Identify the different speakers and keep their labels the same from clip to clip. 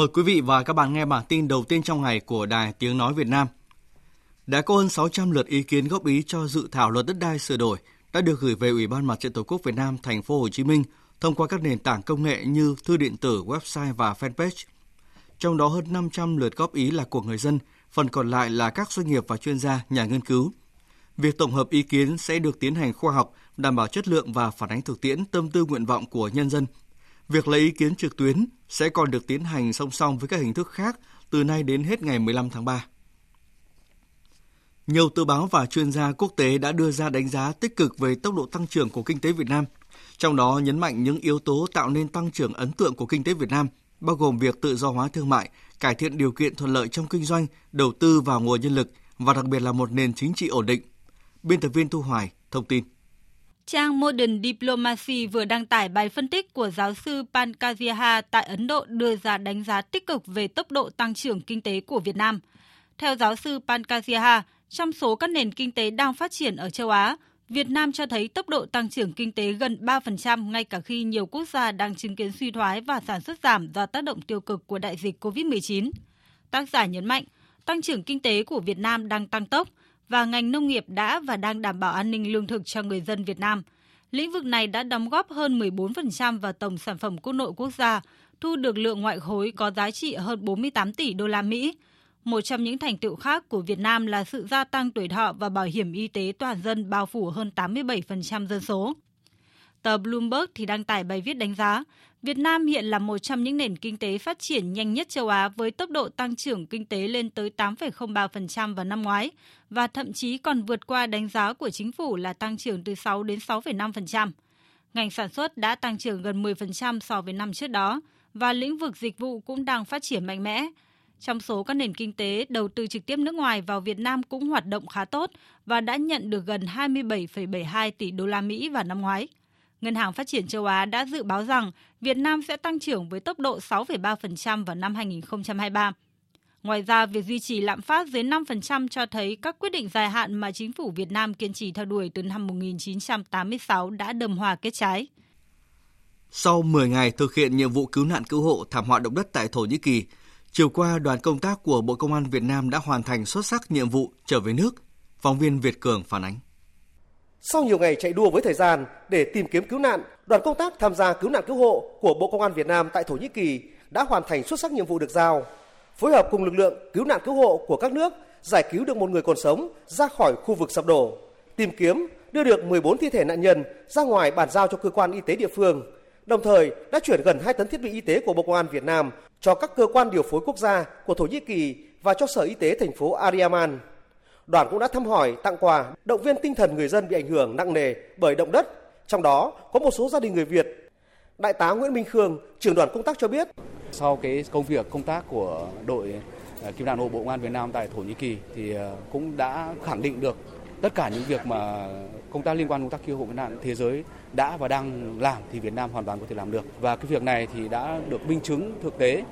Speaker 1: Mời quý vị và các bạn nghe bản tin đầu tiên trong ngày của Đài Tiếng Nói Việt Nam. Đã có hơn 600 lượt ý kiến góp ý cho dự thảo luật đất đai sửa đổi đã được gửi về Ủy ban Mặt trận Tổ quốc Việt Nam thành phố Hồ Chí Minh thông qua các nền tảng công nghệ như thư điện tử, website và fanpage. Trong đó hơn 500 lượt góp ý là của người dân, phần còn lại là các doanh nghiệp và chuyên gia, nhà nghiên cứu. Việc tổng hợp ý kiến sẽ được tiến hành khoa học, đảm bảo chất lượng và phản ánh thực tiễn tâm tư nguyện vọng của nhân dân. Việc lấy ý kiến trực tuyến sẽ còn được tiến hành song song với các hình thức khác từ nay đến hết ngày 15 tháng 3. Nhiều tờ báo và chuyên gia quốc tế đã đưa ra đánh giá tích cực về tốc độ tăng trưởng của kinh tế Việt Nam, trong đó nhấn mạnh những yếu tố tạo nên tăng trưởng ấn tượng của kinh tế Việt Nam, bao gồm việc tự do hóa thương mại, cải thiện điều kiện thuận lợi trong kinh doanh, đầu tư vào nguồn nhân lực và đặc biệt là một nền chính trị ổn định. Biên tập viên Thu Hoài thông tin.
Speaker 2: Trang Modern Diplomacy vừa đăng tải bài phân tích của giáo sư Pankajia tại Ấn Độ đưa ra đánh giá tích cực về tốc độ tăng trưởng kinh tế của Việt Nam. Theo giáo sư Pankajia, trong số các nền kinh tế đang phát triển ở châu Á, Việt Nam cho thấy tốc độ tăng trưởng kinh tế gần 3% ngay cả khi nhiều quốc gia đang chứng kiến suy thoái và sản xuất giảm do tác động tiêu cực của đại dịch COVID-19. Tác giả nhấn mạnh, tăng trưởng kinh tế của Việt Nam đang tăng tốc và ngành nông nghiệp đã và đang đảm bảo an ninh lương thực cho người dân Việt Nam. Lĩnh vực này đã đóng góp hơn 14% vào tổng sản phẩm quốc nội quốc gia, thu được lượng ngoại khối có giá trị hơn 48 tỷ đô la Mỹ, một trong những thành tựu khác của Việt Nam là sự gia tăng tuổi thọ và bảo hiểm y tế toàn dân bao phủ hơn 87% dân số. Tờ Bloomberg thì đăng tải bài viết đánh giá, Việt Nam hiện là một trong những nền kinh tế phát triển nhanh nhất châu Á với tốc độ tăng trưởng kinh tế lên tới 8,03% vào năm ngoái và thậm chí còn vượt qua đánh giá của chính phủ là tăng trưởng từ 6 đến 6,5%. Ngành sản xuất đã tăng trưởng gần 10% so với năm trước đó và lĩnh vực dịch vụ cũng đang phát triển mạnh mẽ, trong số các nền kinh tế đầu tư trực tiếp nước ngoài vào Việt Nam cũng hoạt động khá tốt và đã nhận được gần 27,72 tỷ đô la Mỹ vào năm ngoái. Ngân hàng Phát triển châu Á đã dự báo rằng Việt Nam sẽ tăng trưởng với tốc độ 6,3% vào năm 2023. Ngoài ra, việc duy trì lạm phát dưới 5% cho thấy các quyết định dài hạn mà chính phủ Việt Nam kiên trì theo đuổi từ năm 1986 đã đầm hòa kết trái.
Speaker 1: Sau 10 ngày thực hiện nhiệm vụ cứu nạn cứu hộ thảm họa động đất tại Thổ Nhĩ Kỳ, Chiều qua, đoàn công tác của Bộ Công an Việt Nam đã hoàn thành xuất sắc nhiệm vụ trở về nước. Phóng viên Việt Cường phản ánh.
Speaker 3: Sau nhiều ngày chạy đua với thời gian để tìm kiếm cứu nạn, đoàn công tác tham gia cứu nạn cứu hộ của Bộ Công an Việt Nam tại Thổ Nhĩ Kỳ đã hoàn thành xuất sắc nhiệm vụ được giao. Phối hợp cùng lực lượng cứu nạn cứu hộ của các nước giải cứu được một người còn sống ra khỏi khu vực sập đổ, tìm kiếm đưa được 14 thi thể nạn nhân ra ngoài bàn giao cho cơ quan y tế địa phương đồng thời đã chuyển gần 2 tấn thiết bị y tế của Bộ Công an Việt Nam cho các cơ quan điều phối quốc gia của Thổ Nhĩ Kỳ và cho Sở Y tế thành phố Ariaman. Đoàn cũng đã thăm hỏi, tặng quà, động viên tinh thần người dân bị ảnh hưởng nặng nề bởi động đất, trong đó có một số gia đình người Việt. Đại tá Nguyễn Minh Khương, trưởng đoàn công tác cho biết.
Speaker 4: Sau cái công việc công tác của đội à, cứu nạn hộ Bộ Công an Việt Nam tại Thổ Nhĩ Kỳ thì à, cũng đã khẳng định được tất cả những việc mà công tác liên quan công tác cứu hộ cứu nạn thế giới đã và đang làm thì Việt Nam hoàn toàn có thể làm được và cái việc này thì đã được minh chứng thực tế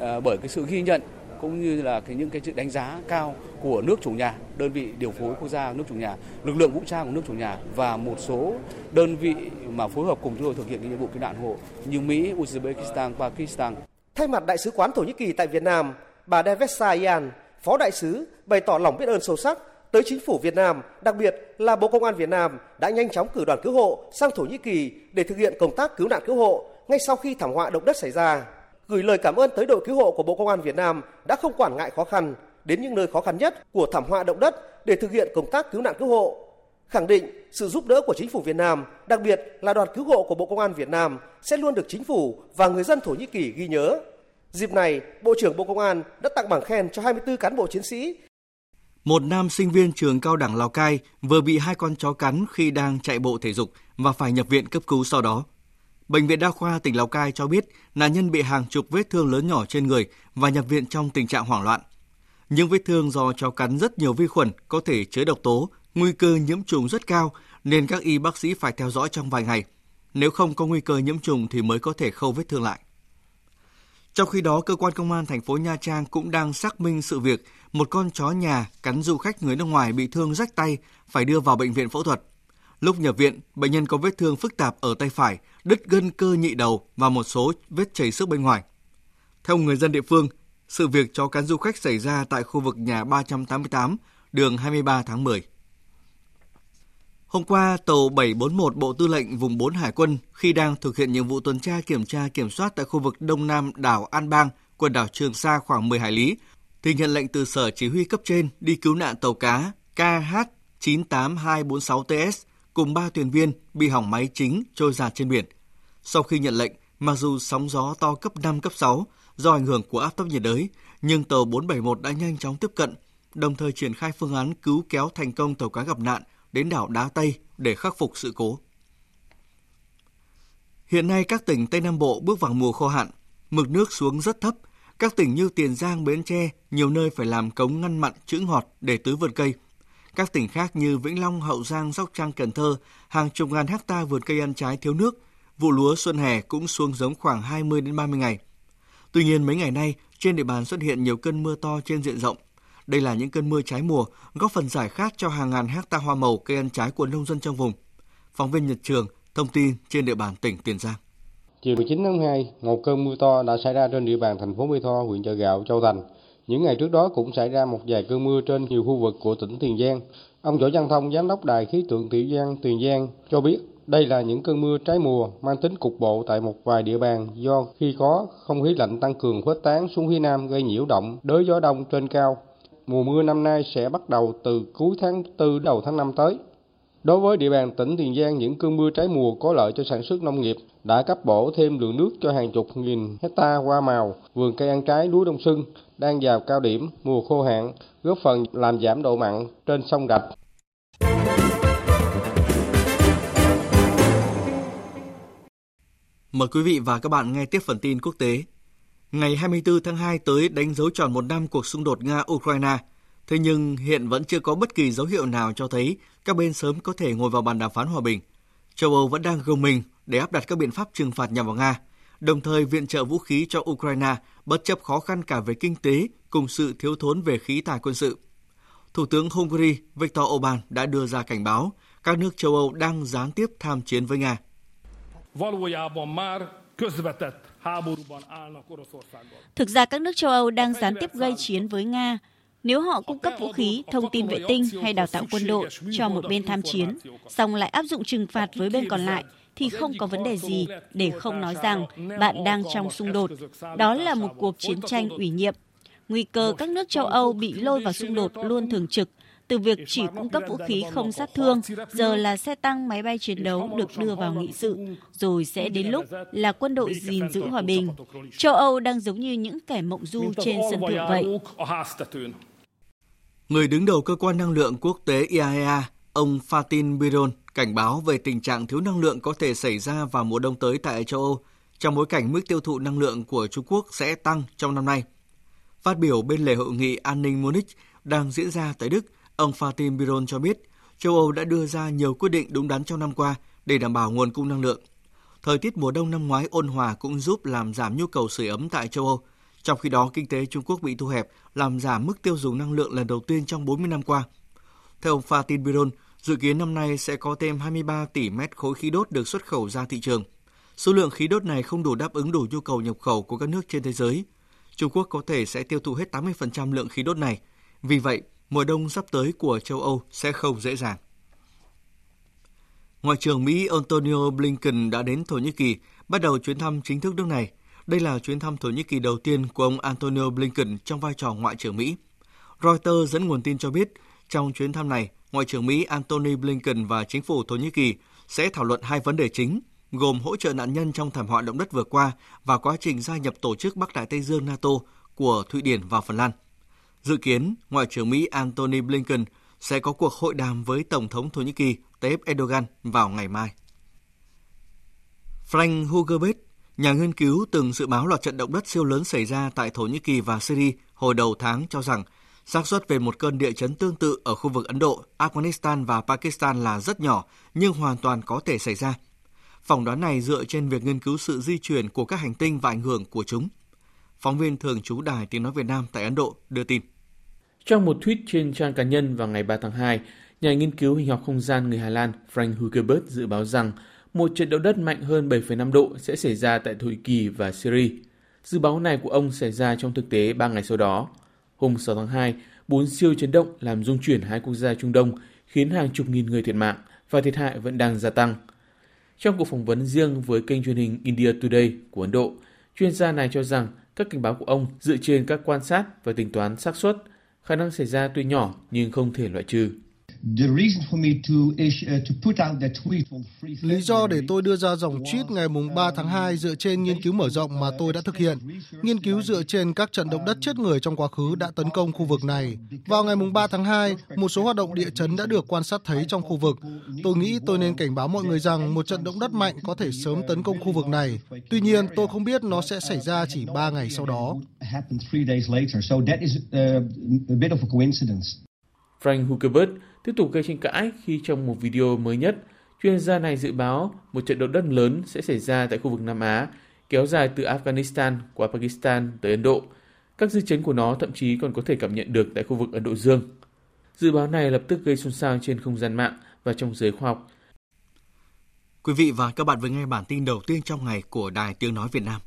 Speaker 4: à, bởi cái sự ghi nhận cũng như là cái những cái sự đánh giá cao của nước chủ nhà, đơn vị điều phối quốc gia nước chủ nhà, lực lượng vũ trang của nước chủ nhà và một số đơn vị mà phối hợp cùng chúng tôi thực hiện cái nhiệm vụ cứu nạn hộ như Mỹ, Uzbekistan, Pakistan.
Speaker 3: Thay mặt đại sứ quán Thổ Nhĩ Kỳ tại Việt Nam, bà Devesa Ian, phó đại sứ bày tỏ lòng biết ơn sâu sắc tới chính phủ Việt Nam, đặc biệt là Bộ Công an Việt Nam đã nhanh chóng cử đoàn cứu hộ sang Thổ Nhĩ Kỳ để thực hiện công tác cứu nạn cứu hộ ngay sau khi thảm họa động đất xảy ra. Gửi lời cảm ơn tới đội cứu hộ của Bộ Công an Việt Nam đã không quản ngại khó khăn đến những nơi khó khăn nhất của thảm họa động đất để thực hiện công tác cứu nạn cứu hộ. Khẳng định sự giúp đỡ của chính phủ Việt Nam, đặc biệt là đoàn cứu hộ của Bộ Công an Việt Nam sẽ luôn được chính phủ và người dân Thổ Nhĩ Kỳ ghi nhớ. Dịp này, Bộ trưởng Bộ Công an đã tặng bằng khen cho 24 cán bộ chiến sĩ
Speaker 1: một nam sinh viên trường cao đẳng Lào Cai vừa bị hai con chó cắn khi đang chạy bộ thể dục và phải nhập viện cấp cứu sau đó. Bệnh viện Đa khoa tỉnh Lào Cai cho biết nạn nhân bị hàng chục vết thương lớn nhỏ trên người và nhập viện trong tình trạng hoảng loạn. Những vết thương do chó cắn rất nhiều vi khuẩn có thể chứa độc tố, nguy cơ nhiễm trùng rất cao nên các y bác sĩ phải theo dõi trong vài ngày. Nếu không có nguy cơ nhiễm trùng thì mới có thể khâu vết thương lại. Trong khi đó, cơ quan công an thành phố Nha Trang cũng đang xác minh sự việc một con chó nhà cắn du khách người nước ngoài bị thương rách tay phải đưa vào bệnh viện phẫu thuật. Lúc nhập viện, bệnh nhân có vết thương phức tạp ở tay phải, đứt gân cơ nhị đầu và một số vết chảy xước bên ngoài. Theo người dân địa phương, sự việc chó cắn du khách xảy ra tại khu vực nhà 388, đường 23 tháng 10. Hôm qua, tàu 741 Bộ Tư lệnh Vùng 4 Hải quân khi đang thực hiện nhiệm vụ tuần tra kiểm tra kiểm soát tại khu vực đông nam đảo An Bang, quần đảo Trường Sa khoảng 10 hải lý, thì nhận lệnh từ sở chỉ huy cấp trên đi cứu nạn tàu cá KH98246TS cùng 3 thuyền viên bị hỏng máy chính trôi giạt trên biển. Sau khi nhận lệnh, mặc dù sóng gió to cấp 5, cấp 6 do ảnh hưởng của áp thấp nhiệt đới, nhưng tàu 471 đã nhanh chóng tiếp cận, đồng thời triển khai phương án cứu kéo thành công tàu cá gặp nạn đến đảo Đá Tây để khắc phục sự cố. Hiện nay các tỉnh Tây Nam Bộ bước vào mùa khô hạn, mực nước xuống rất thấp. Các tỉnh như Tiền Giang, Bến Tre nhiều nơi phải làm cống ngăn mặn chữ ngọt để tưới vườn cây. Các tỉnh khác như Vĩnh Long, Hậu Giang, Sóc Trăng, Cần Thơ, hàng chục ngàn hecta vườn cây ăn trái thiếu nước, vụ lúa xuân hè cũng xuống giống khoảng 20 đến 30 ngày. Tuy nhiên mấy ngày nay, trên địa bàn xuất hiện nhiều cơn mưa to trên diện rộng. Đây là những cơn mưa trái mùa, góp phần giải khát cho hàng ngàn hecta hoa màu cây ăn trái của nông dân trong vùng. Phóng viên Nhật Trường thông tin trên địa bàn tỉnh Tiền Giang.
Speaker 5: Chiều 19 tháng 2, một cơn mưa to đã xảy ra trên địa bàn thành phố Mỹ Tho, huyện Chợ Gạo, Châu Thành. Những ngày trước đó cũng xảy ra một vài cơn mưa trên nhiều khu vực của tỉnh Tiền Giang. Ông Võ Văn Thông, giám đốc đài khí tượng Tiền Giang Tiền Giang cho biết đây là những cơn mưa trái mùa mang tính cục bộ tại một vài địa bàn do khi có không khí lạnh tăng cường khuếch tán xuống phía nam gây nhiễu động đới gió đông trên cao. Mùa mưa năm nay sẽ bắt đầu từ cuối tháng 4 đầu tháng 5 tới. Đối với địa bàn tỉnh Tiền Giang, những cơn mưa trái mùa có lợi cho sản xuất nông nghiệp đã cấp bổ thêm lượng nước cho hàng chục nghìn hecta hoa màu, vườn cây ăn trái lúa đông xuân đang vào cao điểm mùa khô hạn, góp phần làm giảm độ mặn trên sông Rạch.
Speaker 1: Mời quý vị và các bạn nghe tiếp phần tin quốc tế. Ngày 24 tháng 2 tới đánh dấu tròn một năm cuộc xung đột Nga-Ukraine. Thế nhưng hiện vẫn chưa có bất kỳ dấu hiệu nào cho thấy các bên sớm có thể ngồi vào bàn đàm phán hòa bình. Châu Âu vẫn đang gồng mình để áp đặt các biện pháp trừng phạt nhằm vào Nga, đồng thời viện trợ vũ khí cho Ukraine bất chấp khó khăn cả về kinh tế cùng sự thiếu thốn về khí tài quân sự. Thủ tướng Hungary Viktor Orbán đã đưa ra cảnh báo các nước châu Âu đang gián tiếp tham chiến với Nga.
Speaker 6: Thực ra các nước châu Âu đang gián tiếp gây chiến với Nga. Nếu họ cung cấp vũ khí, thông tin vệ tinh hay đào tạo quân đội cho một bên tham chiến, xong lại áp dụng trừng phạt với bên còn lại, thì không có vấn đề gì để không nói rằng bạn đang trong xung đột. Đó là một cuộc chiến tranh ủy nhiệm. Nguy cơ các nước châu Âu bị lôi vào xung đột luôn thường trực, từ việc chỉ cung cấp vũ khí không sát thương, giờ là xe tăng máy bay chiến đấu được đưa vào nghị sự, rồi sẽ đến lúc là quân đội gìn giữ hòa bình. Châu Âu đang giống như những kẻ mộng du trên sân thượng vậy.
Speaker 1: Người đứng đầu cơ quan năng lượng quốc tế IAEA, ông Fatin Biron cảnh báo về tình trạng thiếu năng lượng có thể xảy ra vào mùa đông tới tại châu Âu, trong bối cảnh mức tiêu thụ năng lượng của Trung Quốc sẽ tăng trong năm nay. Phát biểu bên lề hội nghị an ninh Munich đang diễn ra tại Đức, ông Fatin Biron cho biết châu Âu đã đưa ra nhiều quyết định đúng đắn trong năm qua để đảm bảo nguồn cung năng lượng. Thời tiết mùa đông năm ngoái ôn hòa cũng giúp làm giảm nhu cầu sưởi ấm tại châu Âu. Trong khi đó, kinh tế Trung Quốc bị thu hẹp, làm giảm mức tiêu dùng năng lượng lần đầu tiên trong 40 năm qua. Theo ông Fatin Biron, Dự kiến năm nay sẽ có thêm 23 tỷ mét khối khí đốt được xuất khẩu ra thị trường. Số lượng khí đốt này không đủ đáp ứng đủ nhu cầu nhập khẩu của các nước trên thế giới. Trung Quốc có thể sẽ tiêu thụ hết 80% lượng khí đốt này. Vì vậy, mùa đông sắp tới của châu Âu sẽ không dễ dàng. Ngoại trưởng Mỹ Antonio Blinken đã đến Thổ Nhĩ Kỳ, bắt đầu chuyến thăm chính thức nước này. Đây là chuyến thăm Thổ Nhĩ Kỳ đầu tiên của ông Antonio Blinken trong vai trò Ngoại trưởng Mỹ. Reuters dẫn nguồn tin cho biết, trong chuyến thăm này, Ngoại trưởng Mỹ Antony Blinken và chính phủ Thổ Nhĩ Kỳ sẽ thảo luận hai vấn đề chính, gồm hỗ trợ nạn nhân trong thảm họa động đất vừa qua và quá trình gia nhập tổ chức Bắc Đại Tây Dương NATO của Thụy Điển và Phần Lan. Dự kiến, Ngoại trưởng Mỹ Antony Blinken sẽ có cuộc hội đàm với Tổng thống Thổ Nhĩ Kỳ Tayyip Erdogan vào ngày mai. Frank Hugerbeth, nhà nghiên cứu từng dự báo loạt trận động đất siêu lớn xảy ra tại Thổ Nhĩ Kỳ và Syria hồi đầu tháng cho rằng xác suất về một cơn địa chấn tương tự ở khu vực Ấn Độ, Afghanistan và Pakistan là rất nhỏ nhưng hoàn toàn có thể xảy ra. Phỏng đoán này dựa trên việc nghiên cứu sự di chuyển của các hành tinh và ảnh hưởng của chúng. Phóng viên thường trú Đài Tiếng Nói Việt Nam tại Ấn Độ đưa tin.
Speaker 7: Trong một tweet trên trang cá nhân vào ngày 3 tháng 2, nhà nghiên cứu hình học không gian người Hà Lan Frank Hugerbert dự báo rằng một trận động đất mạnh hơn 7,5 độ sẽ xảy ra tại Thổ Nhĩ Kỳ và Syria. Dự báo này của ông xảy ra trong thực tế 3 ngày sau đó. Hôm 6 tháng 2, bốn siêu chấn động làm rung chuyển hai quốc gia Trung Đông, khiến hàng chục nghìn người thiệt mạng và thiệt hại vẫn đang gia tăng. Trong cuộc phỏng vấn riêng với kênh truyền hình India Today của Ấn Độ, chuyên gia này cho rằng các cảnh báo của ông dựa trên các quan sát và tính toán xác suất, khả năng xảy ra tuy nhỏ nhưng không thể loại trừ.
Speaker 8: Lý do để tôi đưa ra dòng tweet ngày 3 tháng 2 dựa trên nghiên cứu mở rộng mà tôi đã thực hiện. Nghiên cứu dựa trên các trận động đất chết người trong quá khứ đã tấn công khu vực này. Vào ngày 3 tháng 2, một số hoạt động địa chấn đã được quan sát thấy trong khu vực. Tôi nghĩ tôi nên cảnh báo mọi người rằng một trận động đất mạnh có thể sớm tấn công khu vực này. Tuy nhiên, tôi không biết nó sẽ xảy ra chỉ 3 ngày sau đó.
Speaker 7: Frank Huckabert tiếp tục gây tranh cãi khi trong một video mới nhất, chuyên gia này dự báo một trận động đất lớn sẽ xảy ra tại khu vực Nam Á, kéo dài từ Afghanistan qua Pakistan tới Ấn Độ. Các dư chấn của nó thậm chí còn có thể cảm nhận được tại khu vực Ấn Độ Dương. Dự báo này lập tức gây xôn xao trên không gian mạng và trong giới khoa học.
Speaker 1: Quý vị và các bạn vừa nghe bản tin đầu tiên trong ngày của Đài Tiếng Nói Việt Nam.